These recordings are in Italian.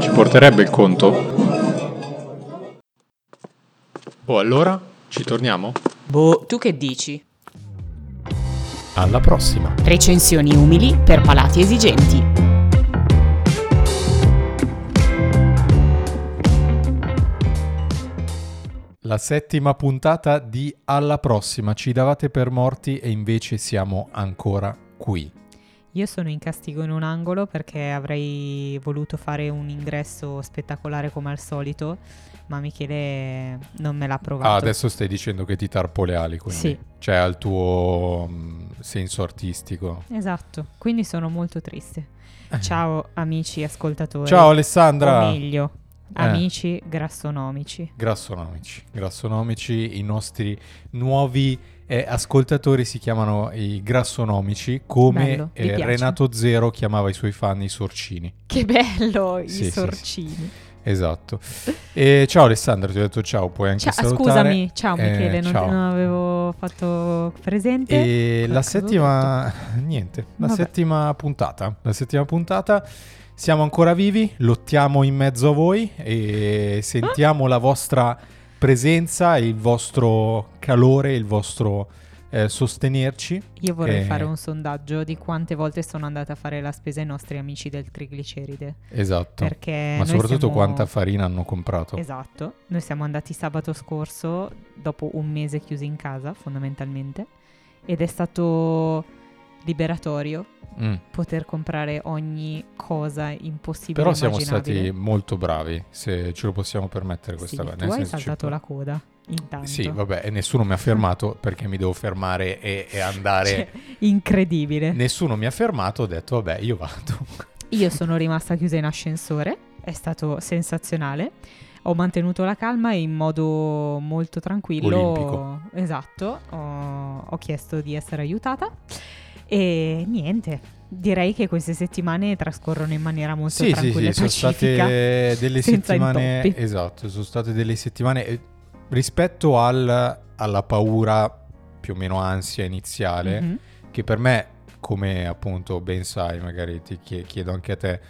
Ci porterebbe il conto? Oh, allora? Ci torniamo? Boh, tu che dici? Alla prossima! Recensioni umili per palati esigenti. La settima puntata di Alla prossima. Ci davate per morti e invece siamo ancora qui. Io sono in castigo in un angolo perché avrei voluto fare un ingresso spettacolare come al solito, ma Michele non me l'ha provato. Ah, adesso stai dicendo che ti tarpo le ali, quindi. Sì. Cioè al tuo mm, senso artistico. Esatto, quindi sono molto triste. Ciao amici ascoltatori. Ciao Alessandra! O meglio, Eh. amici grassonomici. Grassonomici. Grassonomici, i nostri nuovi eh, ascoltatori si chiamano i grassonomici, come Bello, eh. Renato Zero chiamava i suoi fan i sorcini. Che bello, i Sì, sì, sì. sorcini. Esatto. E ciao Alessandra, ti ho detto ciao, puoi anche Ciao, salutare. scusami, ciao Eh, Michele, non, ciao. non avevo fatto presente. E la Cosa avevo settima, niente, la Vabbè. settima puntata. La settima puntata. Siamo ancora vivi, lottiamo in mezzo a voi e sentiamo la vostra presenza, il vostro calore, il vostro eh, sostenerci. Io vorrei Eh, fare un sondaggio di quante volte sono andata a fare la spesa ai nostri amici del trigliceride. Esatto. Perché Ma soprattutto siamo- quanta farina hanno comprato. Esatto, noi siamo andati sabato scorso, dopo un mese chiusi in casa fondamentalmente, ed è stato liberatorio Mm. poter comprare ogni cosa impossibile Però siamo stati molto bravi, se ce lo possiamo permettere Sì, questa tu hai ci saltato può- la coda intanto. Sì, vabbè, e nessuno mi ha fermato perché mi devo fermare e, e andare. Cioè, incredibile. Nessuno mi ha fermato, ho detto vabbè, io vado. Io sono rimasta chiusa in ascensore, è stato sensazionale. Ho mantenuto la calma e in modo molto tranquillo. Olimpico. Esatto, ho, ho chiesto di essere aiutata e niente. Direi che queste settimane trascorrono in maniera molto Sì, sì, tranquilla sì, e sono state delle settimane. intoppi. Esatto, sono state delle settimane eh, rispetto al- alla paura, più o meno ansia iniziale, Mhm. che per me, come appunto ben sai, magari ti chie- chiedo anche a te,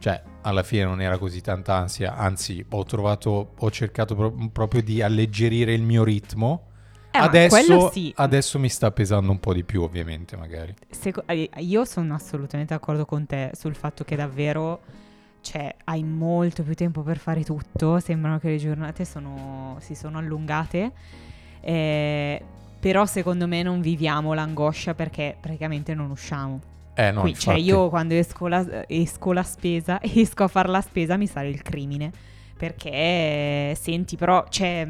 cioè alla fine non era così tanta ansia, anzi ho trovato, ho cercato pro- proprio di alleggerire il mio ritmo. Eh, adesso, sì. adesso mi sta pesando un po' di più, ovviamente, magari. Seco- eh, io sono assolutamente d'accordo con te sul fatto che davvero cioè, hai molto più tempo per fare tutto. Sembrano che le giornate sono- si sono allungate. eh, però secondo me non viviamo l'angoscia perché praticamente non usciamo. Eh no, Qui, cioè io quando esco la, esco la spesa, esco a fare la spesa mi sale il crimine. Perché senti però, cioè,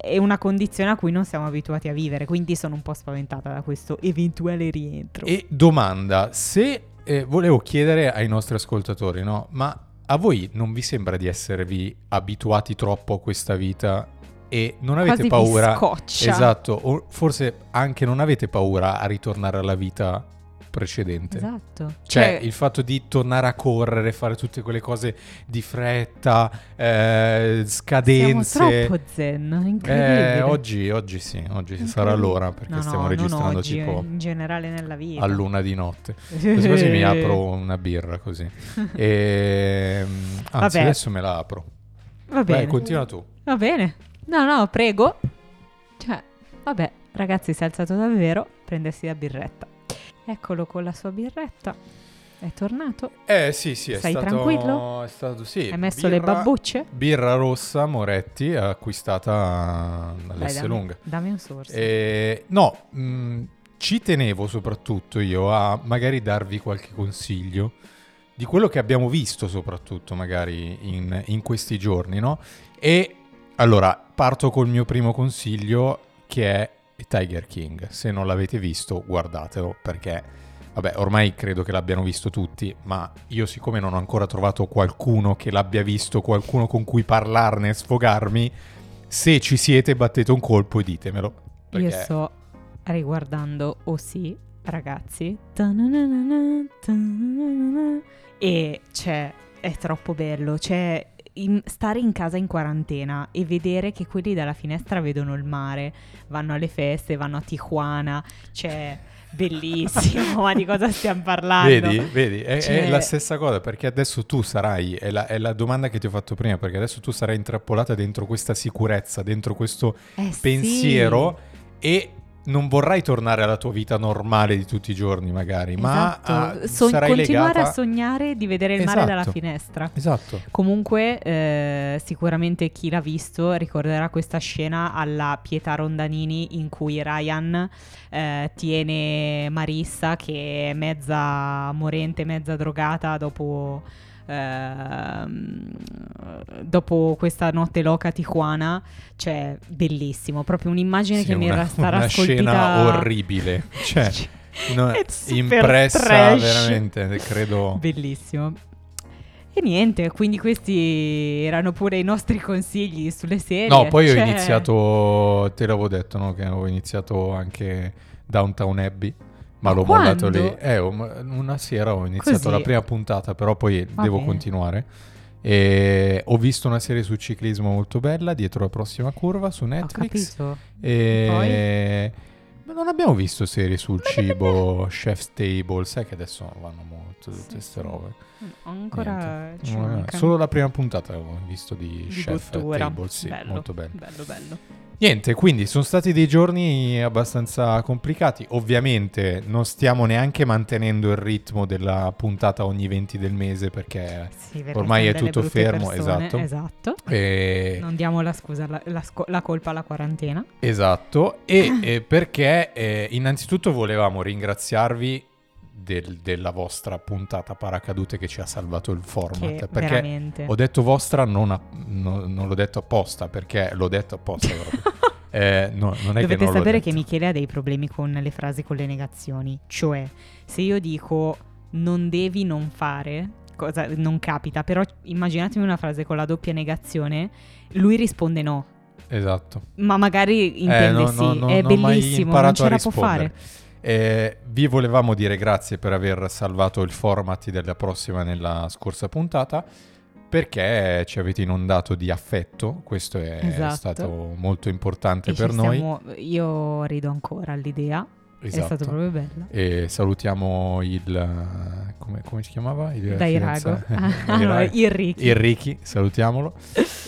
è una condizione a cui non siamo abituati a vivere, quindi sono un po' spaventata da questo eventuale rientro. E domanda, se eh, volevo chiedere ai nostri ascoltatori, no? Ma a voi non vi sembra di esservi abituati troppo a questa vita e non avete Quasi paura? Esatto, o forse anche non avete paura a ritornare alla vita precedente. Esatto. Cioè, il fatto di tornare a correre, fare tutte quelle cose di fretta, eh, siamo scadenze. troppo zen, incredibile. Eh, oggi, oggi sì, oggi sarà l'ora perché No, stiamo no, non registrando oggi, tipo in generale nella vita. a luna di notte. Quasi quasi mi apro una birra così. E, anzi, Vabbè. adesso me la apro. Va bene. Vai, continua tu. Va bene. No, no, prego. Cioè, vabbè, ragazzi, si è alzato davvero. Prendersi la birretta. Eccolo con la sua birretta. È tornato. Eh sì, sì, è Sei stato... tranquillo? È stato, sì. Hai messo le birra- babbucce? Birra rossa Moretti, acquistata dammi- lunga. Dammi un sorso. Eh, no, mh, ci tenevo soprattutto io a magari darvi qualche consiglio di quello che abbiamo visto soprattutto magari in, in questi giorni, no? E allora parto col mio primo consiglio che è Tiger King. Se non l'avete visto, guardatelo perché, vabbè, ormai credo che l'abbiano visto tutti, ma io siccome non ho ancora trovato qualcuno che l'abbia visto, qualcuno con cui parlarne e sfogarmi, se ci siete battete un colpo e ditemelo. Io perché- sto riguardando Oh sì, ragazzi. E cioè, è troppo bello. Cioè, in- stare in casa in quarantena e vedere che quelli dalla finestra vedono il mare, vanno alle feste, vanno a Tijuana, cioè bellissimo, ma di cosa stiamo parlando? Vedi, vedi, è, è Cioè- la stessa cosa perché adesso tu sarai, è la, è la domanda che ti ho fatto prima, perché adesso tu sarai intrappolata dentro questa sicurezza, dentro questo Eh sì. pensiero e non vorrai tornare alla tua vita normale di tutti i giorni magari, ma Esatto. ah, So- sarai continuare legata... a sognare di vedere il mare dalla Esatto. finestra. Esatto. Comunque, eh, sicuramente chi l'ha visto ricorderà questa scena alla Pietà Rondanini in cui Ryan eh, tiene Marissa che è mezza morente, mezza drogata dopo, ehm, dopo questa notte loca a Tijuana. Cioè, bellissimo, proprio un'immagine Sì, che mi una, era stata una ascoltita. scena orribile, cioè no, È super impressa trash. veramente, credo... Bellissimo. E niente, quindi questi erano pure i nostri consigli sulle serie. No, poi ho cioè- iniziato, te l'avevo detto, no? Che ho iniziato anche Downtown Abbey, ma l'ho mollato quando? lì. Eh, ho- una sera ho iniziato Così. la prima puntata, però poi Va devo bene. continuare. E ho visto una serie sul ciclismo molto bella, dietro la prossima curva, su Netflix. E... Ma non abbiamo visto serie sul cibo, Chef's Table, sai che adesso vanno molto tutte queste sì. robe. Ancora manca Solo la prima puntata ho visto di, di Chef cottura. Table, sì, bello, molto bello. Bello, bello. Niente, quindi sono stati dei giorni abbastanza complicati. Ovviamente non stiamo neanche mantenendo il ritmo della puntata ogni 20 del mese perché Sì, perché Ormai è tutto fermo, persone, esatto. Esatto. eh, Non diamo la scusa, la, la la colpa alla quarantena. esatto e eh, perché eh, innanzitutto volevamo ringraziarvi del- della vostra puntata paracadute che ci ha salvato il format Che perché veramente. ho detto vostra non, a- no- non l'ho detto apposta perché l'ho detto apposta. Eh, no, non è che Dovete non l'ho sapere che Michele ha dei problemi con le frasi con le negazioni. Cioè, se io dico non devi non fare, cosa non capita, però immaginatevi una frase con la doppia negazione, lui risponde no. esatto Ma magari intende Eh, no, sì, è non bellissimo, non ce la può fare. Eh, vi volevamo dire grazie per aver salvato il format della prossima nella scorsa puntata perché ci avete inondato di affetto, questo è Esatto. stato molto importante E per noi. stiamo- io rido ancora all'idea, è Esatto. stato proprio bello. E salutiamo il... come, come si chiamava? Il Dai rago. fidanzato- Ah, no, Dairago. il Ricky. Il Ricky, salutiamolo.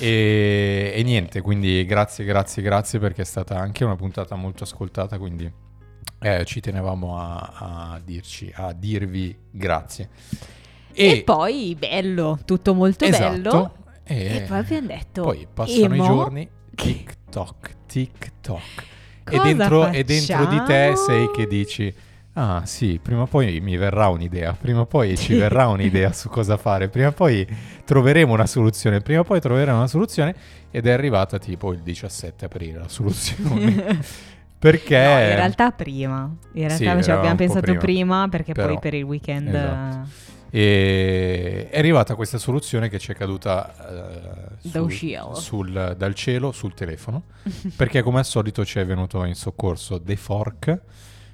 e, e niente, quindi grazie, grazie, grazie perché è stata anche una puntata molto ascoltata, quindi eh, ci tenevamo a, a dirci, a dirvi grazie. E, poi bello, tutto molto esatto, bello. E, E poi abbiamo detto poi passano "Emo?" i giorni, TikTok, TikTok. E dentro, e dentro di te sei che dici... Ah sì, prima o poi mi verrà un'idea, prima o poi ci verrà un'idea su cosa fare, prima o poi troveremo una soluzione, prima o poi troveremo una soluzione ed è arrivata tipo il 17 aprile la soluzione. Perché... No, in realtà prima. In Sì, realtà ci era un abbiamo pensato prima. prima, perché Però, poi per il weekend... esatto. E è arrivata questa soluzione che ci è caduta Dal sul- cielo. sul- dal cielo sul telefono, perché come al solito ci è venuto in soccorso The Fork,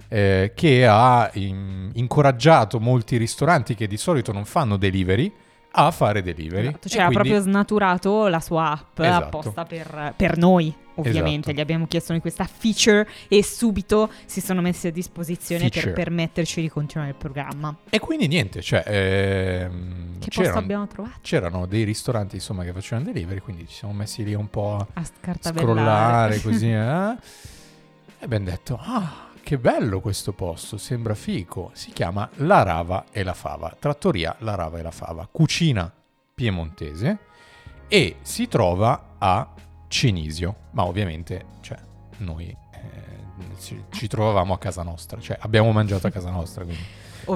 eh, che ha in- incoraggiato molti ristoranti che di solito non fanno delivery a fare delivery. esatto, Cioè ha quindi- proprio snaturato la sua app Esatto. apposta per, per noi, ovviamente. Esatto. Gli abbiamo chiesto noi questa feature e subito si sono messi a disposizione Feature. per permetterci di continuare il programma. E quindi niente, cioè... ehm, Che posto abbiamo trovato? c'erano dei ristoranti insomma che facevano delivery, quindi ci siamo messi lì un po' a scrollare così eh? e abbiamo detto ah che bello questo posto sembra fico si chiama La Rava e la Fava trattoria La Rava e la Fava cucina piemontese e si trova a Cenisio ma ovviamente cioè noi eh, ci, ci trovavamo a casa nostra cioè abbiamo mangiato a casa nostra quindi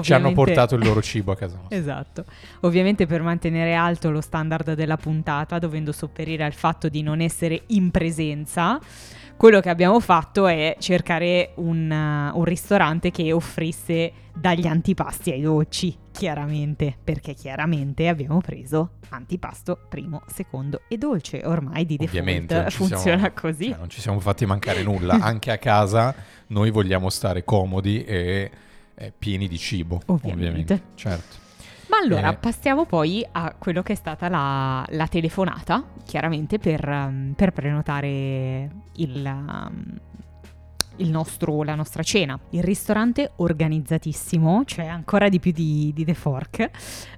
ci hanno Ovviamente- portato il loro cibo a casa nostra Esatto. Ovviamente per mantenere alto lo standard della puntata, dovendo sopperire al fatto di non essere in presenza, quello che abbiamo fatto è cercare un, uh, un ristorante che offrisse dagli antipasti ai dolci, chiaramente, perché chiaramente abbiamo preso antipasto primo, secondo e dolce. Ormai di default Ovviamente ci funziona siamo- così. cioè, non ci siamo fatti mancare nulla. Anche a casa noi vogliamo stare comodi e eh, pieni di cibo, Ovviamente. ovviamente. Certo. Ma allora, Eh. passiamo poi a quello che è stata la, la telefonata, chiaramente per, um, per prenotare il, um, il nostro- la nostra cena. Il ristorante organizzatissimo, cioè ancora di più di, di The Fork.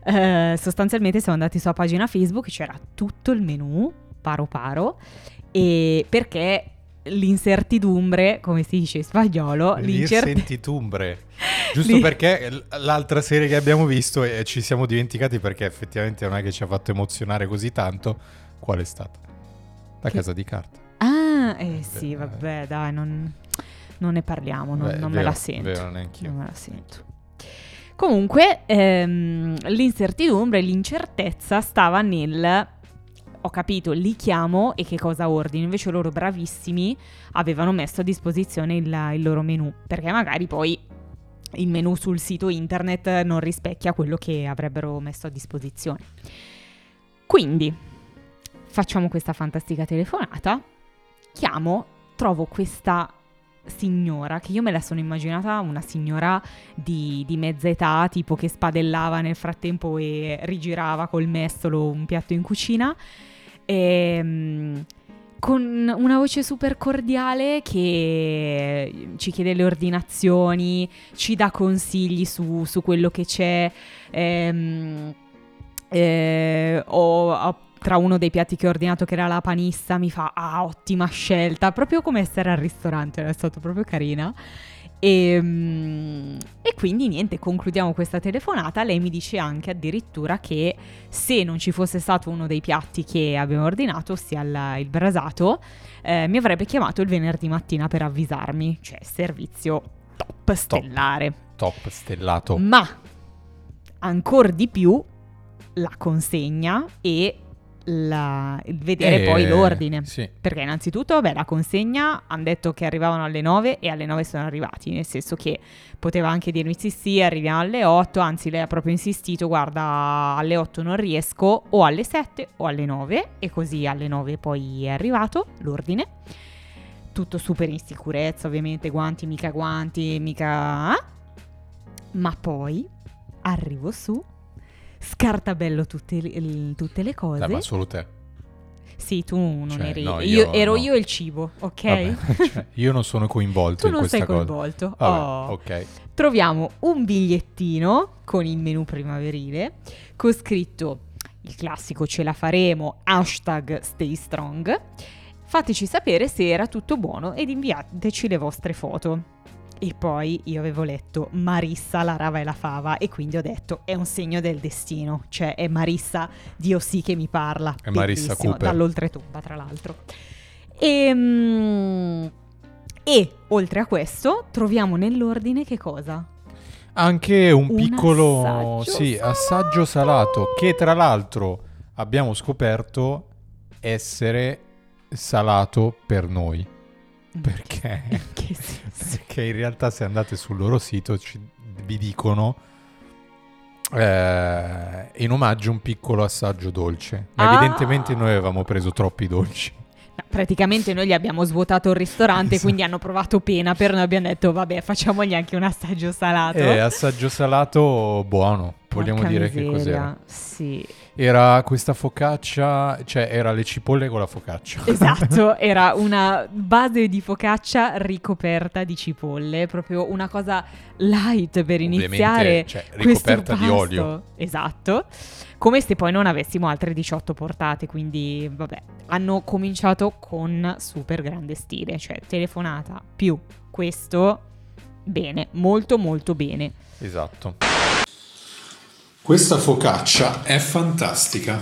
Eh, sostanzialmente siamo andati sulla pagina Facebook, c'era tutto il menù, paro paro, e perché l'incertidumbre, come si dice in spagnolo, l'incer- L'incertitudine. Giusto Lì- perché l'altra serie che abbiamo visto e ci siamo dimenticati perché effettivamente non è che ci ha fatto emozionare così tanto. Qual è stata? La Che- casa di carta. Ah, eh sì, Eh. vabbè, dai, non, non ne parliamo, non, Beh, non me vero, la sento. Vero, neanch'io. Non me la sento. Comunque, ehm, l'incertidumbre, l'incertezza stava nel... Ho capito, li chiamo e che cosa ordino. Invece loro bravissimi avevano messo a disposizione il, il loro menù. Perché magari poi il menù sul sito internet non rispecchia quello che avrebbero messo a disposizione. Quindi, facciamo questa fantastica telefonata. Chiamo, trovo questa signora che io me la sono immaginata una signora di, di mezza età, tipo che spadellava nel frattempo e rigirava col mestolo un piatto in cucina. Ehm, con una voce super cordiale che ci chiede le ordinazioni, ci dà consigli su, su quello che c'è. ehm, eh, ho- ho- tra uno dei piatti che ho ordinato, che era la panissa, mi fa: Ah, ottima scelta! Proprio come essere al ristorante, è stato proprio carina. E, mm, e quindi niente, concludiamo questa telefonata. Lei mi dice anche addirittura che se non ci fosse stato uno dei piatti che abbiamo ordinato, ossia il, il brasato, eh, mi avrebbe chiamato il venerdì mattina per avvisarmi. Cioè, servizio top stellare. Top stellato. Ma ancora di più la consegna e la- il vedere Eh, poi l'ordine. Sì. Perché innanzitutto, vabbè, la consegna hanno detto che arrivavano alle 9 e alle 9 sono arrivati, nel senso che poteva anche dirmi sì sì, arriviamo alle 8, anzi lei ha proprio insistito, guarda, alle 8 non riesco, o alle 7 o alle 9 e così alle 9 poi è arrivato l'ordine. Tutto super in sicurezza, ovviamente, guanti, mica guanti, mica... Ma poi arrivo su, scartabello tutte, il- tutte le cose. Dai, ma solo te. Sì, tu non Cioè, eri. no, io, io ero no. io e il cibo, ok? Vabbè, cioè, io non sono coinvolto tu in non questa sei cosa. coinvolto. Vabbè, Oh. ok. Troviamo un bigliettino con il menù primaverile con scritto il classico ce la faremo, hashtag stay strong. Fateci sapere se era tutto buono ed inviateci le vostre foto. E poi io avevo letto Marissa, la rava e la fava e quindi ho detto è un segno del destino, cioè è Marissa, Dio sì che mi parla. È Marissa Cooper. Dall'oltretomba tra l'altro. E, e oltre a questo troviamo nell'ordine che cosa? Anche un, Un piccolo assaggio sì, assaggio salato che tra l'altro abbiamo scoperto essere salato per noi. Perché? In che in realtà se andate sul loro sito ci- vi dicono eh, in omaggio un piccolo assaggio dolce. Ma Ah! evidentemente noi avevamo preso troppi dolci. No, praticamente noi gli abbiamo svuotato il ristorante, Esatto. quindi hanno provato pena per noi abbiamo detto vabbè facciamogli anche un assaggio salato. E assaggio salato buono. Vogliamo Porca dire che miseria, cos'era? Sì, Era questa focaccia, cioè era le cipolle con la focaccia. esatto, era una base di focaccia ricoperta di cipolle, proprio una cosa light per iniziare cioè, ricoperta di olio. Esatto, come se poi non avessimo altre 18 portate, quindi vabbè, hanno cominciato con super grande stile, cioè telefonata più questo, bene, molto molto bene. Esatto. Questa focaccia è fantastica.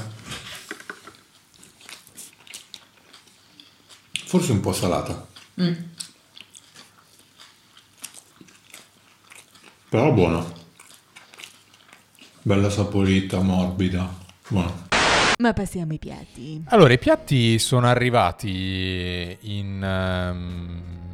Forse un po' salata. Però buona. Bella saporita, morbida. Buona. Ma passiamo ai piatti. Allora, i piatti sono arrivati in, ehm,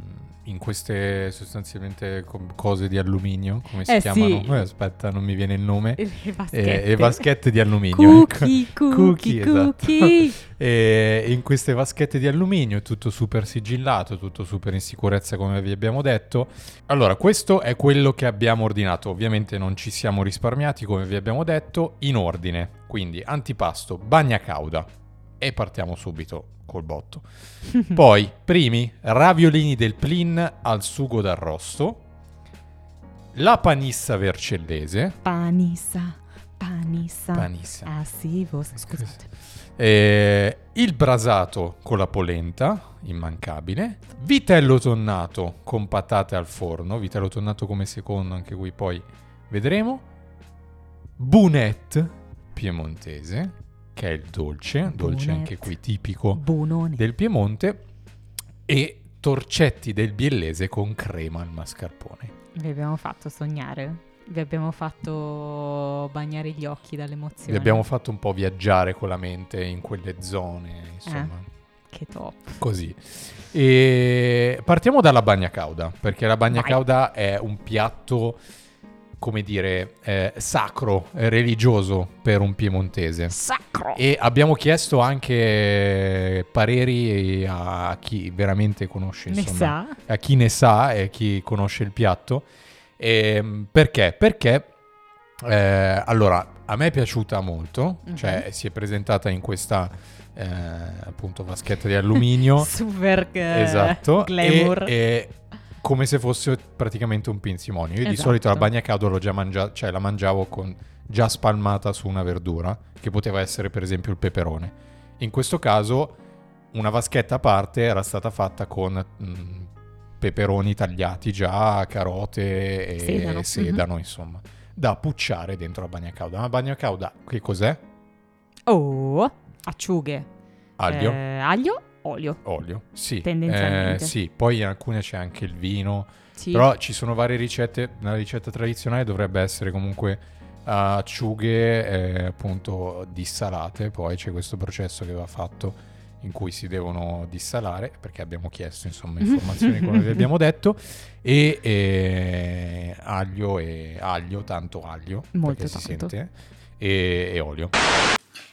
in queste sostanzialmente cose di alluminio, come si Eh, chiamano? sì. Eh, aspetta, non mi viene il nome. Le Eh, vaschette. e vaschette di alluminio. ecco. Cookie, cookie, Cookie, esatto. cookie. E in queste vaschette di alluminio, tutto super sigillato, tutto super in sicurezza come vi abbiamo detto. Allora, questo è quello che abbiamo ordinato. Ovviamente non ci siamo risparmiati, come vi abbiamo detto, in ordine. Quindi antipasto, bagna cauda. E partiamo subito col botto. Poi, primi, raviolini del plin al sugo d'arrosto. La panissa vercellese. Panissa, panissa. Panissa. Ah sì, vos- scusate. Eh, il brasato con la polenta, immancabile. Vitello tonnato con patate al forno. Vitello tonnato come secondo, anche qui poi vedremo. Bunette piemontese, che è il dolce, dolce anche qui tipico Buonone. del Piemonte. E torcetti del biellese con crema al mascarpone. Vi abbiamo fatto sognare. Vi abbiamo fatto bagnare gli occhi dall'emozione. Vi abbiamo fatto un po' viaggiare con la mente in quelle zone, insomma. Che top. Così. E partiamo dalla bagna cauda, perché la bagna Vai. cauda è un piatto, come dire, eh, sacro, eh, religioso per un piemontese. Sacro. E abbiamo chiesto anche pareri a chi veramente conosce, ne insomma, sa? a chi ne sa e chi conosce il piatto. Ehm, perché? Perché, eh, allora, a me è piaciuta molto, Mhm. cioè si è presentata in questa, eh, appunto, vaschetta di alluminio. Super eh, esatto. glamour. E, e come se fosse praticamente un pinzimonio. Io di Esatto. solito la bagna cauda l'ho già mangiata, cioè la mangiavo con già spalmata su una verdura, che poteva essere per esempio il peperone. In questo caso una vaschetta a parte era stata fatta con mm, peperoni tagliati già, carote e Sedano. sedano, insomma, da pucciare dentro la bagna cauda. Ma bagna cauda che cos'è? Oh, acciughe. Aglio? Eh, aglio, olio. Olio, sì. Tendenzialmente. Eh, sì, poi in alcune c'è anche il vino. Sì. Però ci sono varie ricette. La ricetta tradizionale dovrebbe essere comunque acciughe eh, appunto dissalate. Poi c'è questo processo che va fatto in cui si devono dissalare perché abbiamo chiesto insomma informazioni come vi abbiamo detto e eh, aglio e aglio tanto aglio Molto perché si tanto. sente e, e olio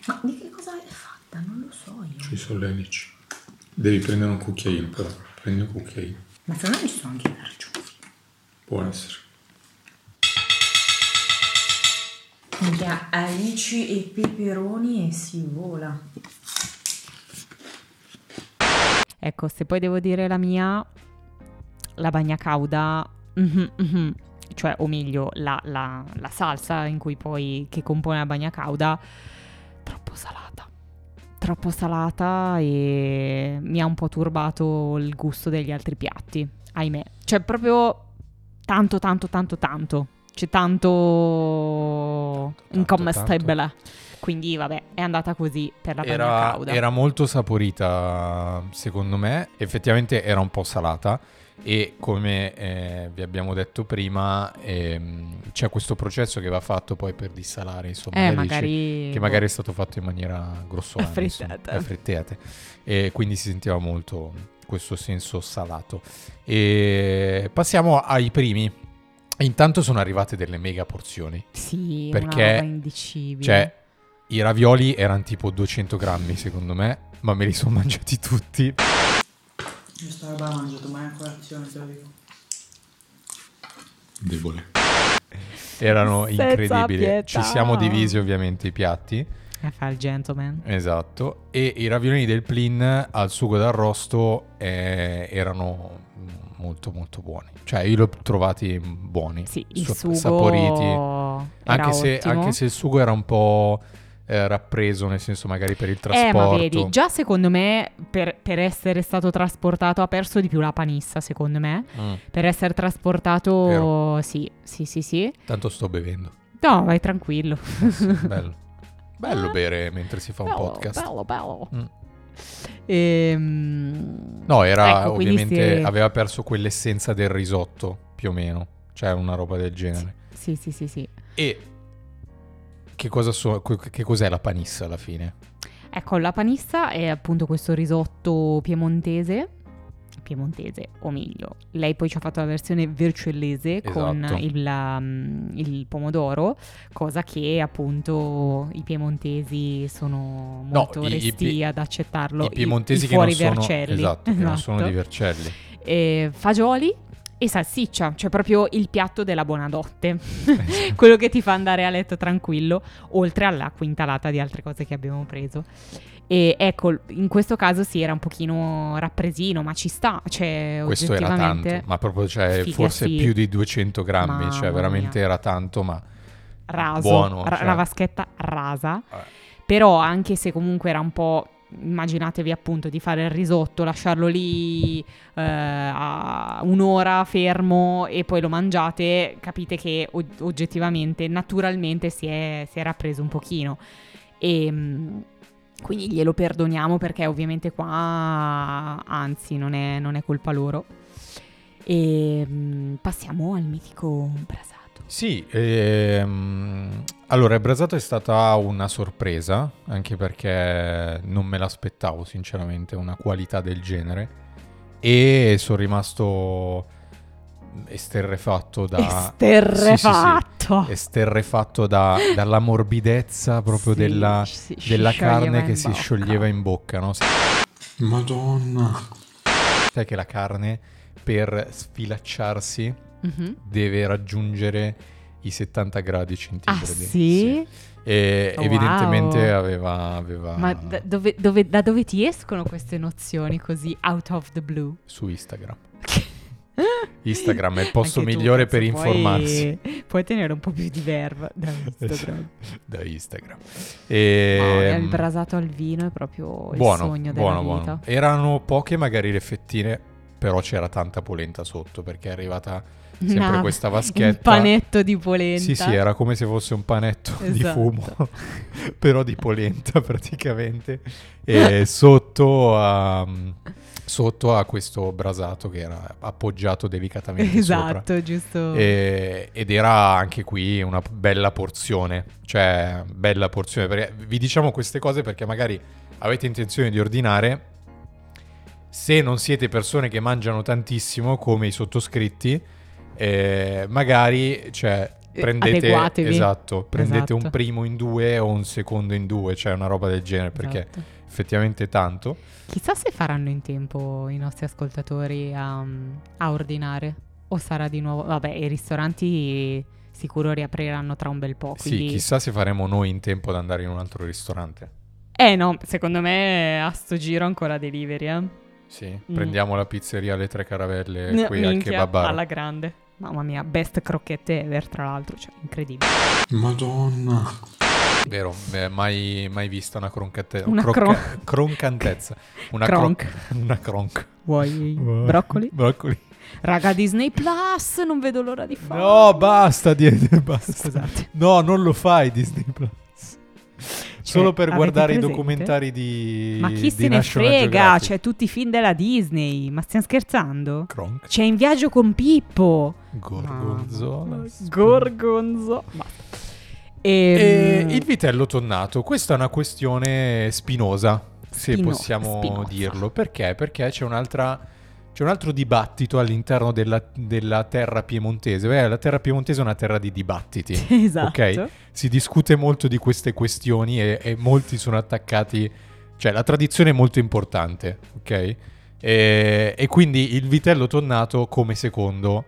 Ma di che cosa è fatta? Non lo so io. Sui solletici. Devi prendere un cucchiaino però. Prendi un cucchiaino. Ma secondo me ci sono anche i carciofi. Può essere. Minchia, alici e peperoni e si vola. Ecco, se poi devo dire la mia, la bagna cauda, mhm, mhm, cioè, o meglio, la, la- la salsa in cui poi, che compone la bagna cauda, troppo salata. Troppo salata e mi ha un po' turbato il gusto degli altri piatti, ahimè. Cioè, proprio tanto, tanto, tanto, tanto. C'è tanto, Tanto, incommestibile. Quindi, vabbè, è andata così per la era, cauda. era molto saporita secondo me effettivamente era un po' salata e come eh, vi abbiamo detto prima ehm, c'è questo processo che va fatto poi per dissalare insomma Eh, magari... che magari è stato fatto in maniera grossolana Affrettata. e quindi si sentiva molto questo senso salato e passiamo ai primi intanto sono arrivate delle mega porzioni Sì, Perché, indicibile. cioè, i ravioli erano tipo 200 grammi secondo me, ma me li sono mangiati tutti. Io sta roba la mangio domani a colazione, te lo dico. Debole. Erano Senza incredibili. pietà. Ci siamo divisi ovviamente i piatti, E fa il gentleman. esatto, e i raviolini del plin al sugo d'arrosto eh, erano molto molto buoni. Cioè, io li ho trovati buoni, Sì, il sugo saporiti. era Anche se, ottimo. anche se il sugo era un po' eh, rappreso, nel senso magari per il Eh, trasporto. ma vedi, già secondo me, per, per essere stato trasportato, ha perso di più la panissa, secondo me. Mm, Per essere trasportato, Vero. sì, sì, sì, sì. tanto sto bevendo. No, vai tranquillo. Bello. Bello bere mentre si fa un Bello, podcast. Bello, bello. Mm. Ehm, No, era ecco, ovviamente si- aveva perso quell'essenza del risotto, più o meno. Cioè una roba del genere. Sì, sì, sì, sì. E che, cosa so- che cos'è la panissa alla fine? Ecco, la panissa è appunto questo risotto piemontese piemontese, o meglio, lei poi ci ha fatto la versione vercellese con Esatto. il, um, il pomodoro, cosa che appunto i piemontesi sono No, molto i- i resti ad accettarlo. I piemontesi i che non sono, vercelli. esatto, che non sono Esatto. di Vercelli. E fagioli e salsiccia, cioè proprio il piatto della buonanotte, quello che ti fa andare a letto tranquillo, oltre alla quintalata di altre cose che abbiamo preso. E ecco, in questo caso sì, era un pochino rappresino, ma ci sta, cioè Questo era tanto, ma proprio cioè, figa, forse sì. più di 200 grammi, Mamma cioè veramente mia. era tanto, ma raso, buono, ra- cioè. la vaschetta rasa. Eh. Però anche se comunque era un po', immaginatevi appunto di fare il risotto, lasciarlo lì eh, a un'ora fermo e poi lo mangiate, capite che o- oggettivamente, naturalmente si è, si è rappreso un pochino. E mm, quindi glielo perdoniamo perché ovviamente qua, anzi, non è, non è colpa loro. E mm, passiamo al mitico brasato. Sì, ehm, allora il brasato è stata una sorpresa, anche perché non me l'aspettavo sinceramente, una qualità del genere, e sono rimasto esterrefatto da... Esterrefatto! esterrefatto da- dalla morbidezza proprio Sì, della, si- si della scioglieva carne che si bocca. scioglieva in bocca, no? Madonna. Sai che la carne per sfilacciarsi Mhm. deve raggiungere i 70 gradi Ah centigradi. sì? E Wow. evidentemente aveva, aveva Ma da dove, dove- da dove ti escono queste nozioni così out of the blue? su Instagram. Instagram è il posto Anche tu, migliore cazzo, per puoi- informarsi Puoi tenere un po' più di verve da Instagram. da Instagram. E, il brasato al vino è proprio il buono, sogno buono, della vita. buono. Erano poche magari le fettine, però c'era tanta polenta sotto perché è arrivata sempre Una- questa Un vaschetta. panetto di polenta. Sì, sì, era come se fosse un panetto di Esatto. fumo, però di polenta praticamente, e sotto a, sotto a questo brasato che era appoggiato delicatamente sopra. Esatto, giusto. E- ed era anche qui una bella porzione, cioè bella porzione. Perché vi diciamo queste cose perché magari avete intenzione di ordinare. Se non siete persone che mangiano tantissimo come i sottoscritti, eh, magari cioè, Eh, prendete, esatto, prendete un Esatto. primo in due o un secondo in due, cioè una roba del genere perché Esatto. effettivamente tanto. Chissà se faranno in tempo i nostri ascoltatori a, a ordinare. O sarà di nuovo. Vabbè, i ristoranti sicuro riapriranno tra un bel po'. Quindi... Sì, chissà se faremo noi in tempo ad andare in un altro ristorante. Eh no, secondo me a sto giro ancora delivery, eh. Sì, Mm. prendiamo la pizzeria alle tre caravelle No, qui al minchia, kebabaro. alla grande. Mamma mia, best crocchette ever tra l'altro, cioè incredibile. Madonna. Vero, eh, mai, mai vista una croncante- Una crocca- cron- croncantezza. Una Cronk. croc- una cronk. Vuoi broccoli? Broccoli. Raga Disney Plus, non vedo l'ora di farlo. No, basta, di- basta. Scusate. No, non lo fai Disney Plus. Solo per guardare i documentari di Ma chi di se ne National frega? Geographic. C'è tutti i film della Disney. Ma stiamo scherzando? Kronk. C'è in viaggio con Pippo. Gorgonzola. Gorgonzo. Basta. E Ehm, il vitello tonnato, questa è una questione spinosa, se Spino- possiamo spinosa. dirlo. Perché? Perché c'è un'altra. C'è un altro dibattito all'interno della, della terra piemontese. Beh, la terra piemontese è una terra di dibattiti. Esatto. Ok? Si discute molto di queste questioni e, e molti sono attaccati. Cioè, la tradizione è molto importante, ok? E, e quindi il vitello tonnato come secondo.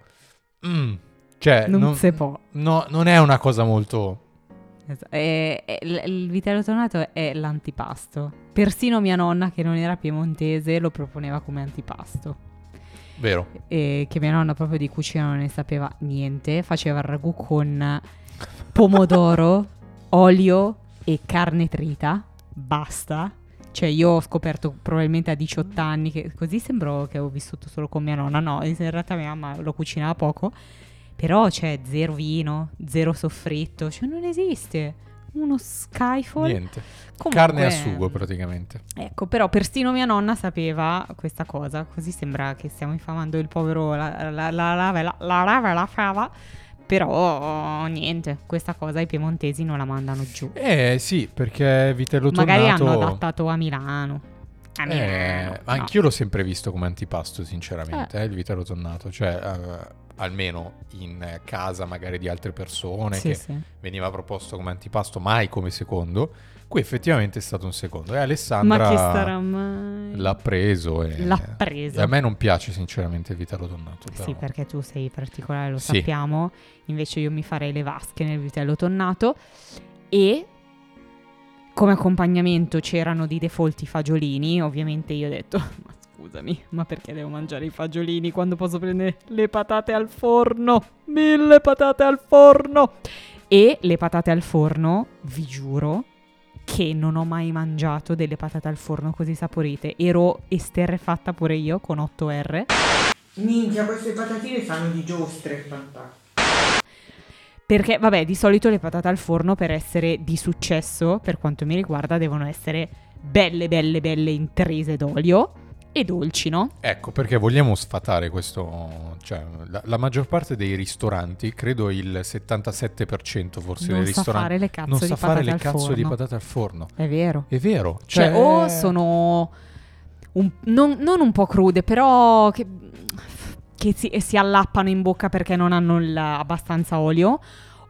mm, cioè, Non, non, si può. no, non è una cosa molto. Esa- e- e l- il vitello tonnato è l'antipasto. Persino mia nonna, che non era piemontese, lo proponeva come antipasto. Vero. E che mia nonna proprio di cucina non ne sapeva niente. Faceva il ragù con pomodoro, olio e carne trita. Basta. Cioè, io ho scoperto probabilmente a 18 anni che così sembrò che ho vissuto solo con mia nonna. No, in realtà mia mamma lo cucinava poco. Però c'è zero vino, zero soffritto. Cioè, non esiste. Uno Skyfall. Niente. Comunque- Carne a sugo praticamente. Ecco, però persino mia nonna sapeva questa cosa, così sembra che stiamo infamando il povero la, la, la, la, la, la rave la fava, però niente, questa cosa i piemontesi non la mandano giù. Eh sì, perché vitello Magari tonnato... hanno adattato a Milano. A me, Eh, no. Anch'io l'ho sempre visto come antipasto, sinceramente, eh, il vitello tonnato. Cioè, eh, almeno in casa magari di altre persone, Sì, che sì. veniva proposto come antipasto, mai come secondo. Qui effettivamente è stato un secondo. E Alessandra Ma l'ha preso. E... L'ha preso. e a me non piace sinceramente il vitello tonnato. però. Sì, perché tu sei particolare, lo Sì. sappiamo. Invece io mi farei le vasche nel vitello tonnato e come accompagnamento c'erano di default i fagiolini. Ovviamente io ho detto, ma scusami, ma perché devo mangiare i fagiolini quando posso prendere le patate al forno? Mille patate al forno! E le patate al forno, vi giuro, che non ho mai mangiato delle patate al forno così saporite. Ero esterrefatta pure io con 8R. Minchia, queste patatine sanno di giostre, fantastico. Perché, vabbè, di solito le patate al forno per essere di successo, per quanto mi riguarda, devono essere belle, belle, belle intrise d'olio e dolci, no? Ecco, perché vogliamo sfatare questo, cioè la, la maggior parte dei ristoranti, credo il 77% forse non dei sa ristoranti, fare le cazzo non di sa patate fare le cazzo forno. di patate al forno. È vero. È vero. Cioè, o sono un- non, non un po' crude, però che, che si, si allappano in bocca perché non hanno il- abbastanza olio,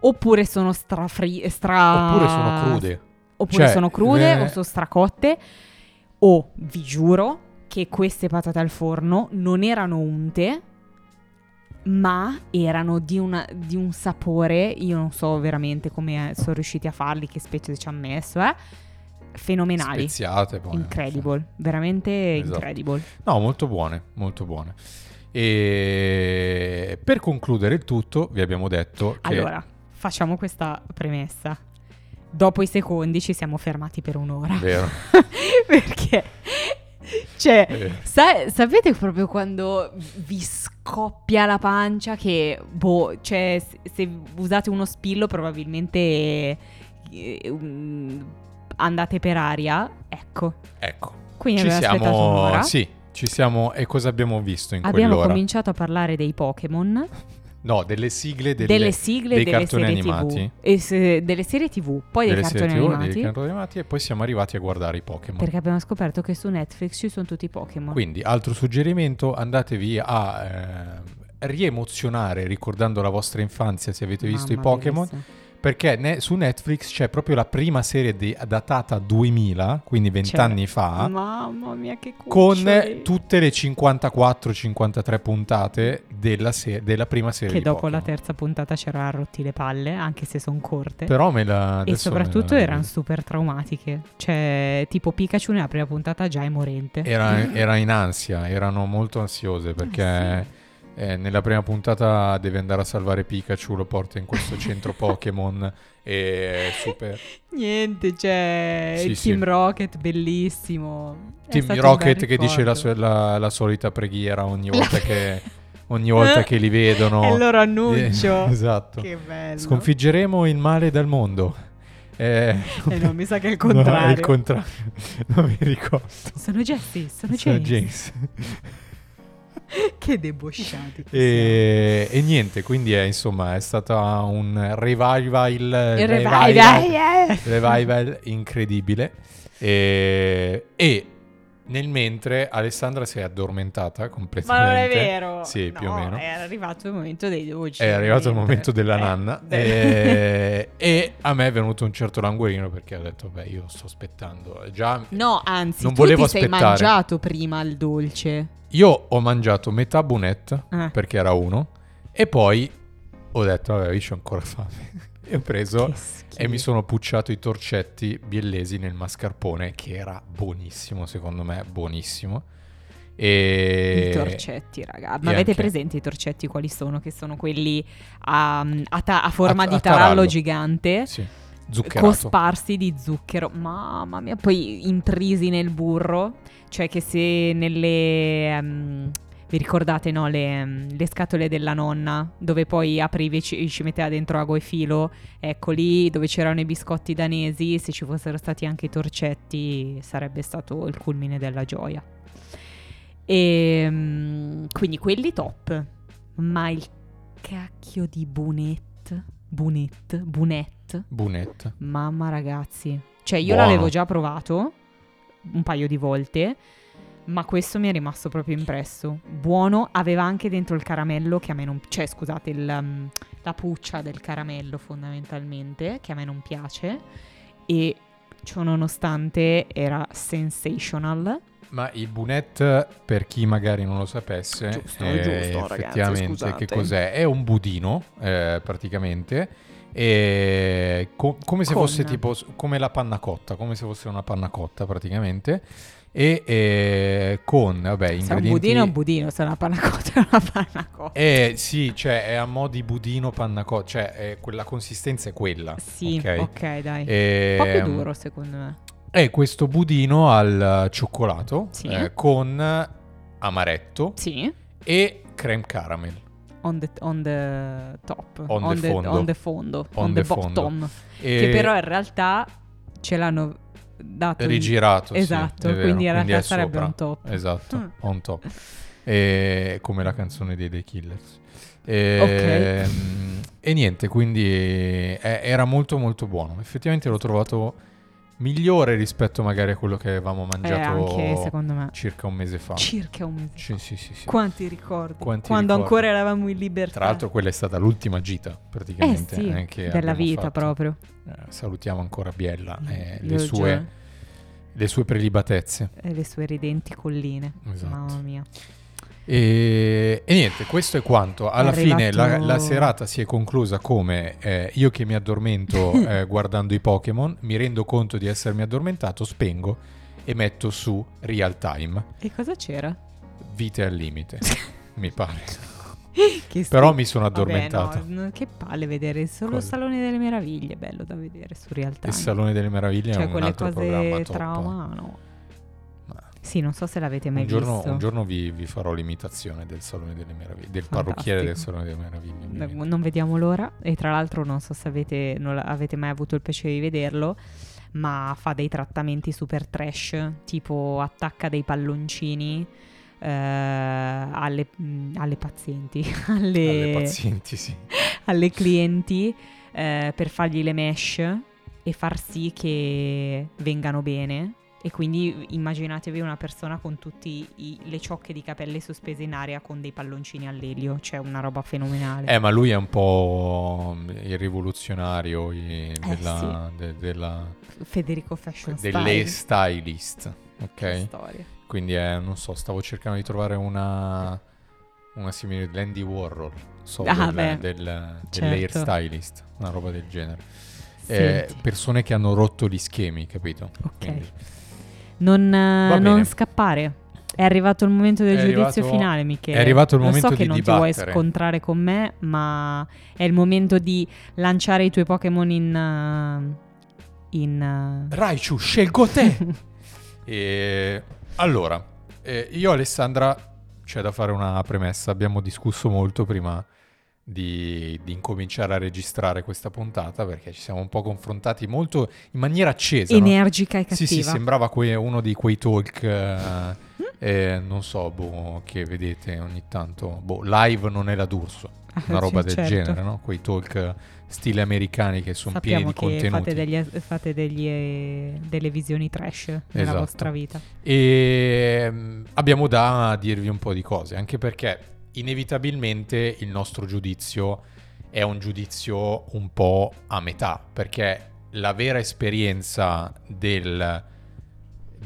oppure sono strafri, stra... Oppure sono crude. Oppure Cioè, sono crude eh, o sono stracotte. O vi giuro che queste patate al forno non erano unte, ma erano di, una- di un sapore. Io non so veramente come eh, sono riusciti a farli, che specie ci hanno messo, eh. Fenomenali. Speziate poi. Incredible, veramente Esatto. incredible. No, molto buone, molto buone. E per concludere il tutto, vi abbiamo detto che Allora, facciamo questa premessa. Dopo i secondi ci siamo fermati per un'ora. vero. Perché, cioè, Eh. sa- sapete proprio quando vi scoppia la pancia che, boh, cioè, se, usate uno spillo probabilmente eh, um, andate per aria. Ecco, Ecco, quindi ci abbiamo siamo. Sì, ci siamo e cosa abbiamo visto in Abbiamo quell'ora? cominciato a parlare dei Pokémon, No, delle sigle delle, delle sigle dei delle cartoni serie animati. TV, e se- delle serie TV, poi dei delle cartoni serie TV, animati. dei cartoni animati e poi siamo arrivati a guardare i Pokémon. Perché abbiamo scoperto che su Netflix ci sono tutti i Pokémon. Quindi, altro suggerimento, andatevi a eh, riemozionare ricordando la vostra infanzia se avete visto i Mamma Pokémon, bellissima. Perché ne- su Netflix c'è proprio la prima serie di- datata 2000, quindi 20 C'è- anni fa, Mamma mia, che con cuccioli. tutte le 54-53 puntate della, se- della prima serie Che dopo la Pokémon. terza puntata c'era rotti le palle, anche se sono corte. Però me la... e soprattutto la- erano super traumatiche. Cioè, tipo Pikachu nella prima puntata già è morente. Era, era in ansia, erano molto ansiose perché eh, nella prima puntata deve andare a salvare Pikachu, lo porta in questo centro Pokémon e super... Niente, cioè, Sì, Team sì. Rocket, bellissimo. Team Rocket che dice la, so- la- la solita preghiera ogni volta che, ogni volta che li vedono. È il loro annuncio. Eh, esatto. Che bello. Sconfiggeremo il male dal mondo. Eh, Eh no, mi sa che è il no, è contrario. il contrario. non mi ricordo. Sono Jesse, sono Sono James. James. che debosciati. E, e niente, quindi è insomma è stata un revival, revival, revival, revival incredibile. E, e nel mentre Alessandra si è addormentata Ma completamente. non è vero. Sì, più o No, meno. È arrivato il momento dei dolci. È arrivato il momento della Eh, nanna beh. e, a me è venuto un certo languorino perché ho detto, beh, io sto aspettando. Già, No, anzi, Non tu volevo ti sei aspettare. mangiato prima il dolce. io ho mangiato metà bunette Eh. perché era uno e poi ho detto, vabbè, io ho ancora fame. E ho preso e mi sono pucciato i torcetti biellesi nel mascarpone che era buonissimo, secondo me, buonissimo. E I torcetti, raga. e Ma avete anche- presente i torcetti quali sono? Che sono quelli a, a ta- a forma A- di tarallo, tarallo. gigante. Sì, zuccherato. Cosparsi di zucchero, mamma mia, poi intrisi nel burro, cioè che se nelle... ehm, vi ricordate, no, le, ehm, le scatole della nonna, dove poi aprivi e ci, ci metteva dentro ago e filo, ecco lì dove c'erano i biscotti danesi, se ci fossero stati anche i torcetti sarebbe stato il culmine della gioia. E quindi quelli top, ma il cacchio di bunet, bunet, bunet, Bunette. Mamma ragazzi, cioè io Buono. l'avevo già provato, un paio di volte, ma questo mi è rimasto proprio impresso. Buono, aveva anche dentro il caramello che a me non... cioè scusate, il, um, la puccia del caramello fondamentalmente, che a me non piace, e ciò nonostante era sensational. Ma il bunette, per chi magari non lo sapesse, Giusto, è giusto, ragazzi, effettivamente scusate. che cos'è? È un budino, eh, praticamente, e co- come se Con- fosse tipo come la panna cotta, come se fosse una panna cotta praticamente, e eh, con, vabbè, Se è un ingredienti... budino è un budino, se è una panna cotta è una panna cotta. Eh sì, cioè è a mo' di budino panna cotta, cioè quella consistenza è quella. Sì, ok? ok, dai. Ehm, Poco duro secondo me. È questo budino al cioccolato Sì. eh, con amaretto Sì, e creme caramel. on the, on the top, On the fondo. on the fondo, on, On the, the bottom. E Che però in realtà ce l'hanno dato rigirato. sì, Esatto, è vero, quindi in realtà è sarebbe sopra. un top. Esatto, Mm. on top. E- come la canzone dei The Killers. E, e niente, quindi eh, era molto molto buono. Effettivamente l'ho trovato migliore rispetto magari a quello che avevamo Eh, mangiato anche secondo me. circa un mese fa. Circa un mese. Sì, sì, sì, sì. Quanti ricordi? Quanti Quando ricordi. ancora eravamo in libertà. Tra l'altro quella è stata l'ultima gita eh praticamente sì, eh, della vita fatto. proprio. Eh, salutiamo ancora Biella e Io le, sue, le sue prelibatezze. E le sue ridenti colline. Esatto. Mamma mia. E, e niente, questo è quanto. Alla È fine la, la serata si è conclusa come eh, io che mi addormento eh, guardando i Pokémon, mi rendo conto di essermi addormentato, spengo e metto su real time, E cosa c'era? vite al limite, mi pare. Però mi sono Vabbè, addormentato. no, no, che palle vedere solo Cosa? Salone delle Meraviglie, bello da vedere su realtà. Il Salone delle Meraviglie è Cioè un quelle altro programma top. trauma, no. Sì, non so se l'avete mai Un giorno, visto. un giorno vi, vi farò l'imitazione del Salone delle Meraviglie, del parrucchiere del Fantastico. Salone delle Meraviglie. Ovviamente. Non vediamo l'ora e tra l'altro non so se avete, non avete mai avuto il piacere di vederlo, ma fa dei trattamenti super trash, tipo attacca dei palloncini eh, alle, mh, alle pazienti, alle, Alle pazienti, sì. alle clienti eh, per fargli le mesh e far sì che vengano bene. E quindi immaginatevi una persona con tutte le ciocche di capelli sospese in aria con dei palloncini all'elio, cioè una roba fenomenale. Eh, ma lui è un po' il rivoluzionario i- della, de- della- Federico Fashion delle Style. stylist. Che Ok? storia. Quindi è, non so, stavo cercando di trovare una, una simile Landy Warhol. So, Ah, del, beh, del, certo. dell'hair stylist, una roba del genere. Eh, persone che hanno rotto gli schemi, capito? Ok. Non, eh, non scappare. È arrivato il momento del È giudizio arrivato- finale, Michele. è arrivato il Lo momento so che di non ti vuoi dibattere. scontrare con me, ma è il momento di lanciare i tuoi Pokémon in... uh, in uh, Raichu, scelgo te! E allora, eh, io e Alessandra c'è da fare una premessa. Abbiamo discusso molto prima di, di incominciare a registrare questa puntata perché ci siamo un po' confrontati molto in maniera accesa. no? energica e Sì, cattiva. sì, sembrava que- uno di quei talk, eh, eh, non so, boh, che vedete ogni tanto. Boh, live non è la d'Urso, Ah, una roba del certo. genere, no? Quei talk stile americani che sono pieni di contenuti. fate, degli, fate degli, eh, delle visioni trash nella Esatto. vostra vita. E mm, abbiamo da dirvi un po' di cose, anche perché inevitabilmente il nostro giudizio è un giudizio un po' a metà, perché la vera esperienza del-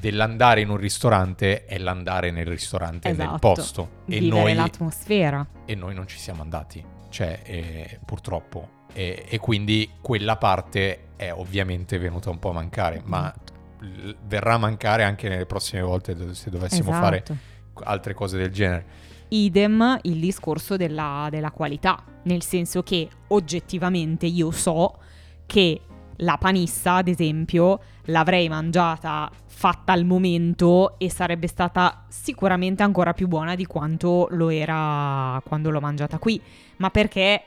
dell'andare in un ristorante è l'andare nel ristorante nel Esatto. posto e noi, l'atmosfera. e noi non ci siamo andati, cioè eh, purtroppo. E, e quindi quella parte è ovviamente venuta un po' a mancare, ma l- verrà a mancare anche nelle prossime volte do- se dovessimo fare Esatto. altre cose del genere. Idem il discorso della, della qualità, nel senso che oggettivamente io so che la panissa, ad esempio, l'avrei mangiata fatta al momento e sarebbe stata sicuramente ancora più buona di quanto lo era quando l'ho mangiata qui, ma perché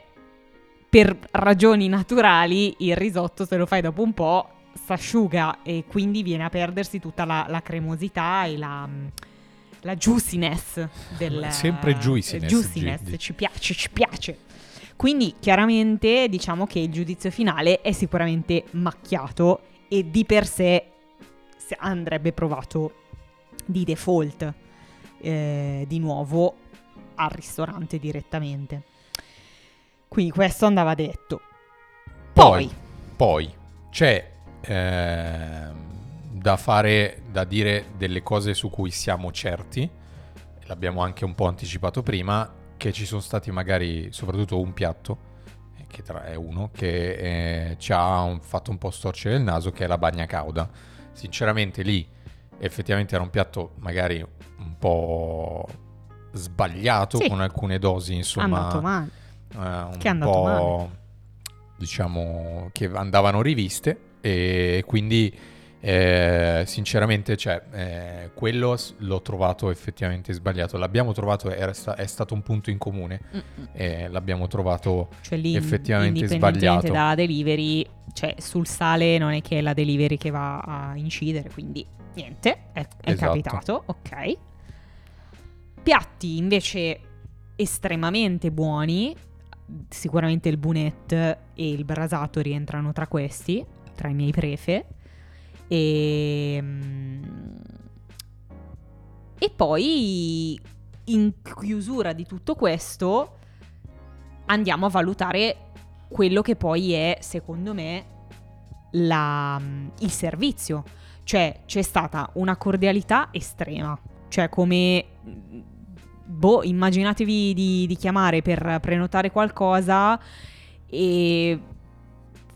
per ragioni naturali il risotto se lo fai dopo un po' s'asciuga e quindi viene a perdersi tutta la, la cremosità e la, la juiciness del Sempre juiciness, juiciness, G- ci piace, ci piace. Quindi chiaramente diciamo che il giudizio finale è sicuramente macchiato e di per sé andrebbe provato di default eh, di nuovo al ristorante direttamente. Quindi questo andava detto. Poi, Poi, poi c'è ehm, da fare, da dire delle cose su cui siamo certi, l'abbiamo anche un po' anticipato prima, che ci sono stati magari soprattutto un piatto, eh, che tra- è uno, che eh, ci ha un- fatto un po' storcere il naso, che è la bagna cauda. Sinceramente lì effettivamente era un piatto magari un po' sbagliato Sì. con alcune dosi, insomma andato male. eh, un Che è andato po' diciamo che andavano riviste e quindi eh, sinceramente cioè, eh, quello l'ho trovato effettivamente sbagliato l'abbiamo trovato era è stato un punto in comune Mm-mm. e l'abbiamo trovato Cioè lì Effettivamente sbagliato. da delivery, cioè sul sale non è che è la delivery che va a incidere, quindi niente, è, è Esatto. capitato, ok. Piatti invece estremamente buoni, sicuramente il bunette e il brasato rientrano tra questi, tra i miei prefe. E, mm, e poi in chiusura di tutto questo andiamo a valutare quello che poi è, secondo me, la- il servizio. Cioè, c'è stata una cordialità estrema. Cioè, come... Boh, immaginatevi di, di chiamare per prenotare qualcosa e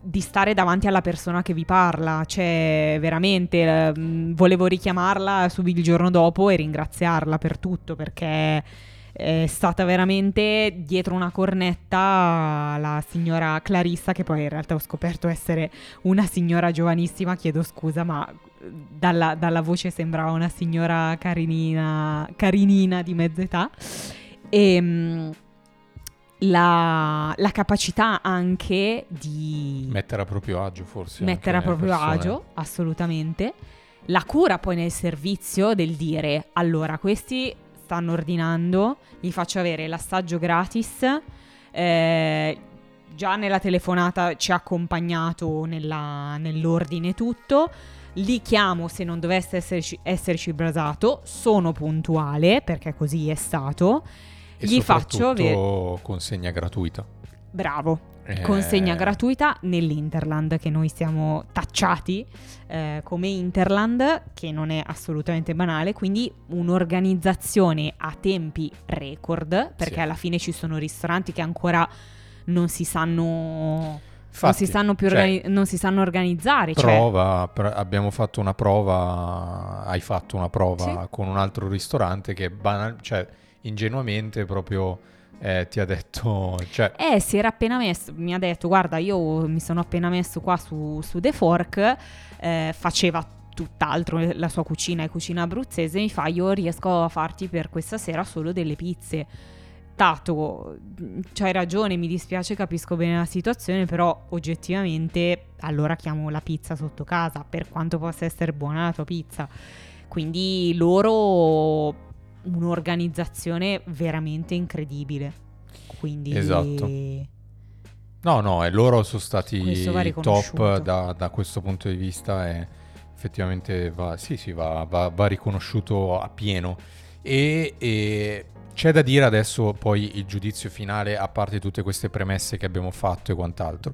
di stare davanti alla persona che vi parla. Cioè, veramente, eh, mh, volevo richiamarla subito il giorno dopo e ringraziarla per tutto perché è stata veramente dietro una cornetta la signora Clarissa, che poi in realtà ho scoperto essere una signora giovanissima, chiedo scusa, ma dalla, dalla voce sembrava una signora carinina, carinina di mezza età. E mm, la, la capacità anche di mettere a proprio agio forse mettere a proprio persone. agio, assolutamente. La cura poi nel servizio del dire, allora, questi stanno ordinando, gli faccio avere l'assaggio gratis, eh, già nella telefonata ci ha accompagnato nella- nell'ordine tutto, li chiamo se non dovesse esserci, esserci brasato, sono puntuale perché così è stato, e gli faccio soprattutto consegna gratuita bravo, Eh, consegna gratuita nell'Interland che noi siamo tacciati eh, come Interland che non è assolutamente banale quindi un'organizzazione a tempi record perché Sì. alla fine ci sono ristoranti che ancora non si sanno non Infatti, si sanno più cioè, organi- non si sanno organizzare cioè, prova, pr- abbiamo fatto una prova, hai fatto una prova Sì. con un altro ristorante che banal- cioè, ingenuamente proprio eh, ti ha detto, cioè, Eh, si era appena messo, mi ha detto, guarda, io mi sono appena messo qua su, su The Fork, eh, faceva tutt'altro, la sua cucina è cucina abruzzese, mi fa, io riesco a farti per questa sera solo delle pizze. Tato, c'hai ragione, mi dispiace, capisco bene la situazione, però oggettivamente allora chiamo la pizza sotto casa, per quanto possa essere buona la tua pizza. Quindi loro un'organizzazione veramente incredibile. Quindi Esatto. no, no, e loro sono stati top da, da questo punto di vista e effettivamente va, sì, sì, va, va- va riconosciuto a pieno. E, e c'è da dire adesso poi il giudizio finale, a parte tutte queste premesse che abbiamo fatto e quant'altro.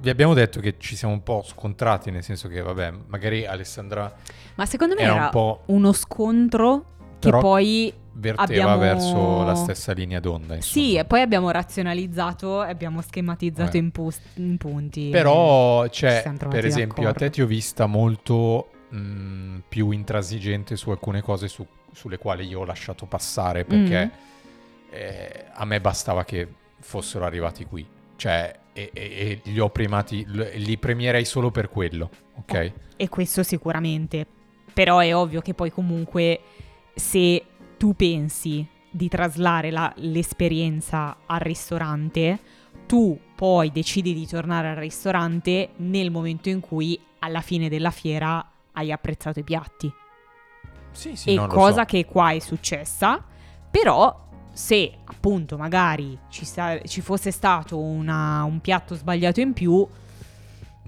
Vi abbiamo detto che ci siamo un po' scontrati, nel senso che, vabbè, magari Alessandra Ma secondo me era era, un po' uno scontro che poi verteva abbiamo- verso la stessa linea d'onda. sì, insomma. e poi abbiamo razionalizzato e abbiamo schematizzato Eh. in, pus- in punti. Però, Ci cioè, per esempio, a d'accordo. te ti ho vista molto mh, più intransigente su alcune cose su- sulle quali io ho lasciato passare perché Mm. eh, a me bastava che fossero arrivati qui. Cioè, e, e- e li ho primati, l- li premierei solo per quello, ok? E questo sicuramente. Però è ovvio che poi comunque se tu pensi di traslare la- l'esperienza al ristorante, tu poi decidi di tornare al ristorante nel momento in cui alla fine della fiera hai apprezzato i piatti. Sì, sì, e cosa so. che qua è successa, però se appunto magari ci, sa- ci fosse stato una- un piatto sbagliato in più,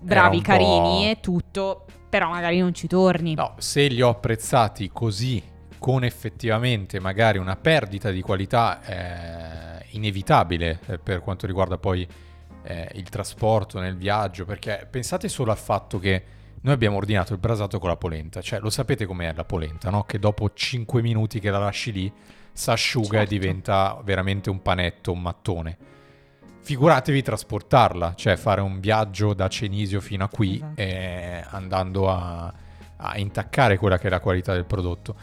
bravi, carini e tutto, però magari non ci torni. No, se li ho apprezzati così, con effettivamente magari una perdita di qualità eh, inevitabile eh, per quanto riguarda poi eh, il trasporto nel viaggio, perché pensate solo al fatto che noi abbiamo ordinato il brasato con la polenta, cioè lo sapete com'è la polenta, no? Che dopo 5 minuti che la lasci lì si asciuga e Certo. diventa veramente un panetto, un mattone. Figuratevi trasportarla, cioè fare un viaggio da Cenisio fino a qui Esatto. eh, andando a, a intaccare quella che è la qualità del prodotto.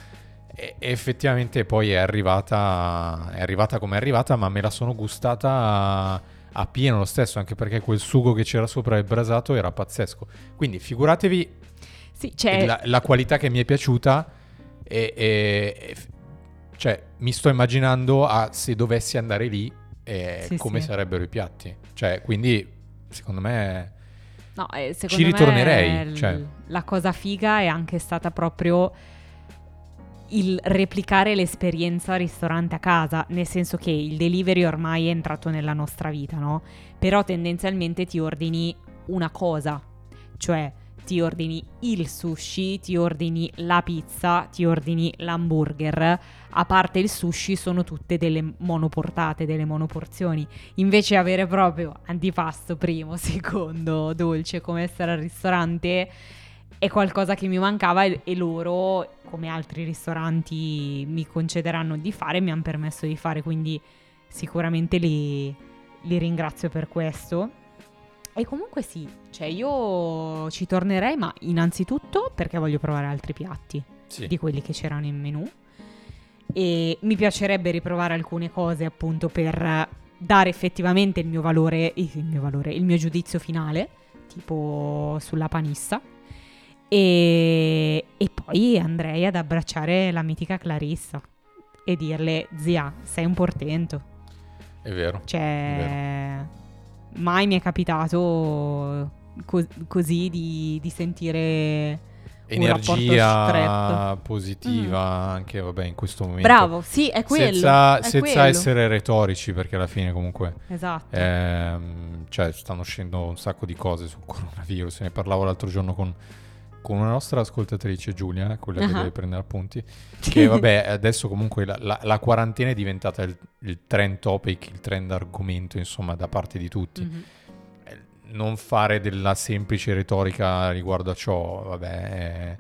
E effettivamente poi è arrivata, è arrivata come è arrivata, ma me la sono gustata a, pieno lo stesso, anche perché quel sugo che c'era sopra il brasato era pazzesco. Quindi figuratevi Sì, la, la qualità che mi è piaciuta e, e- cioè mi sto immaginando a se dovessi andare lì eh, Sì, come sì. sarebbero i piatti. Cioè, quindi secondo me no, eh, secondo ci ritornerei, l- cioè. la cosa figa è anche stata proprio il replicare l'esperienza ristorante a casa, nel senso che il delivery ormai è entrato nella nostra vita, no? Però tendenzialmente ti ordini una cosa, cioè ti ordini il sushi, ti ordini la pizza, ti ordini l'hamburger. A parte il sushi sono tutte delle monoportate, delle monoporzioni. Invece avere proprio antipasto primo, secondo, dolce come essere al ristorante è qualcosa che mi mancava e, loro, come altri ristoranti mi concederanno di fare, mi hanno permesso di fare, quindi sicuramente li, li ringrazio per questo. E comunque sì, cioè io ci tornerei, ma innanzitutto perché voglio provare altri piatti sì. di quelli che c'erano in menù e mi piacerebbe riprovare alcune cose appunto per dare effettivamente il mio valore, il mio, valore, il mio giudizio finale, tipo sulla panissa. E, e poi andrei ad abbracciare la mitica Clarissa e dirle, zia, sei un portento. è vero. Cioè, mai mi è capitato co- così di, di sentire un rapporto Energia positiva anche vabbè in questo momento. Bravo, sì, è quello. senza è senza quello. essere retorici perché alla fine comunque Esatto. Ehm, cioè, stanno uscendo un sacco di cose sul coronavirus. Ne parlavo l'altro giorno con, con una nostra ascoltatrice, Giulia, quella che Ah. deve prendere appunti. Che vabbè, adesso comunque la, la- la quarantena è diventata il, il trend topic, il trend argomento, insomma, da parte di tutti. Mhm. Eh, Non fare della semplice retorica riguardo a ciò, vabbè, è,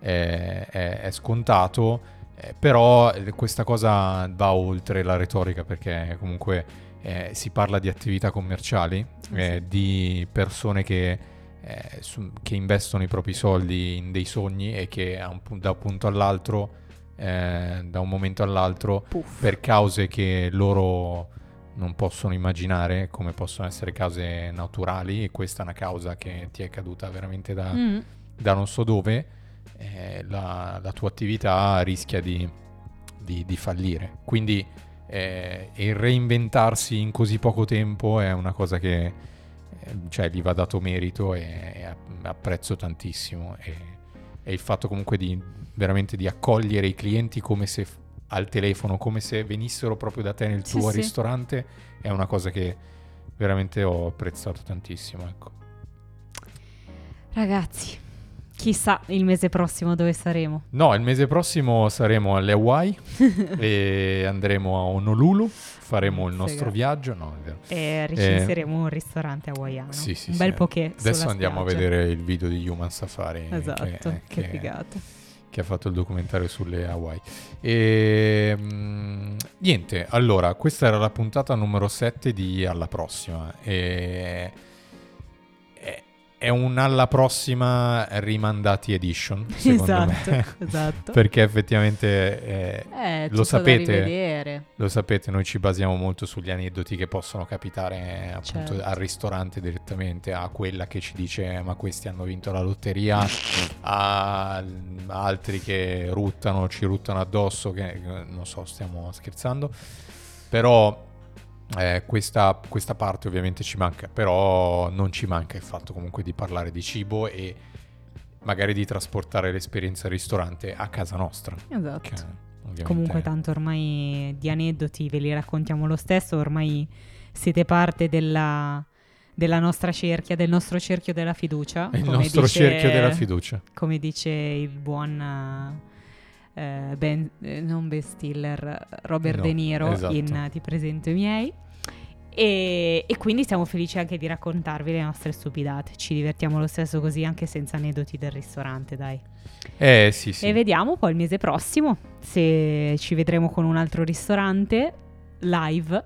è- è- è scontato. eh, però eh, questa cosa va oltre la retorica perché comunque eh, si parla di attività commerciali, eh, di persone che, eh, su- che investono i propri soldi in dei sogni e che un da un punto all'altro, eh, da un momento all'altro, Puff. per cause che loro non possono immaginare, come possono essere cause naturali, e questa è una causa che ti è caduta veramente da, Mm. da non so dove, eh, la, la tua attività rischia di, di- di fallire. Quindi eh, il reinventarsi in così poco tempo è una cosa che cioè, gli va dato merito e, e app- apprezzo tantissimo. E, e il fatto comunque di veramente di accogliere i clienti come se al telefono, come se venissero proprio da te nel Sì, tuo sì. ristorante, è una cosa che veramente ho apprezzato tantissimo. Ecco. Ragazzi, chissà il mese prossimo dove saremo. No, il mese prossimo saremo alle Hawaii e andremo a Honolulu, faremo il nostro Sega. viaggio. No, è vero. E ricenseremo un ristorante hawaiano. Sì, sì, un sì. bel poké Adesso sulla andiamo spiaggia. a vedere il video di Human Safari Esatto, che, che, che- figata. che ha fatto il documentario sulle Hawaii. E mm, niente, allora, questa era la puntata numero 7 di Alla prossima. E è, un alla prossima rimandati edition, secondo Esatto, me. esatto. Perché effettivamente eh, Eh, lo sapete, lo sapete, noi ci basiamo molto sugli aneddoti che possono capitare appunto Certo. al ristorante direttamente, a quella che ci dice "Eh, ma questi hanno vinto la lotteria, a altri che ruttano, ci ruttano addosso, che non so, stiamo scherzando, però eh, questa, questa parte ovviamente ci manca, però non ci manca il fatto comunque di parlare di cibo e magari di trasportare l'esperienza al ristorante a casa nostra. Esatto. che ovviamente- Comunque tanto ormai di aneddoti ve li raccontiamo lo stesso, ormai siete parte della, della nostra cerchia, del nostro cerchio della fiducia. Il nostro dice- cerchio della fiducia. Come dice il buon eh, Ben, eh, non Ben Stiller, Robert No, De Niro esatto. in Ti presento i miei. E, e quindi siamo felici anche di raccontarvi le nostre stupidate. Ci divertiamo lo stesso così anche senza aneddoti del ristorante, dai. Eh sì, sì. E vediamo poi il mese prossimo se ci vedremo con un altro ristorante live,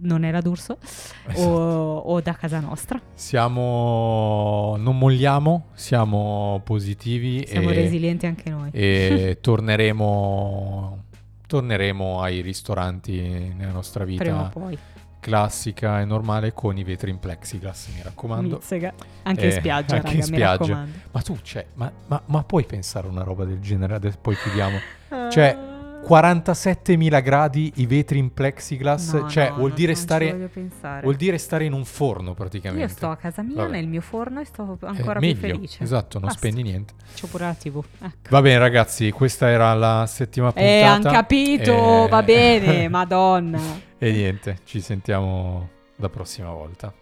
non era d'Urso, Esatto. o, o da casa nostra. Siamo... non molliamo, siamo positivi Siamo e, resilienti anche noi. e torneremo... torneremo ai ristoranti nella nostra vita Prima o poi. classica e normale con i vetri in plexiglass, mi raccomando. Mizzega. Anche in Eh, spiaggia, anche raga, in spiaggia. Ma tu, cioè, ma, ma- ma puoi pensare a una roba del genere? Adesso poi chiudiamo. Cioè, 47.000 gradi, i vetri in plexiglass, No, cioè no, vuol, no, dire stare, vuol dire stare in un forno praticamente. Io sto a casa mia Vabbè. nel mio forno e sto Eh, ancora più meglio, felice. Esatto, non Basta. spendi niente. C'ho pure la TV. Ecco. Va bene ragazzi, questa era la settima puntata. Eh, han capito, Eh, va bene, madonna. e niente, ci sentiamo la prossima volta.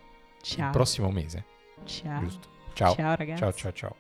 Ciao. Il prossimo mese, Ciao. giusto? Ciao. Ciao ragazzi. Ciao ciao ciao.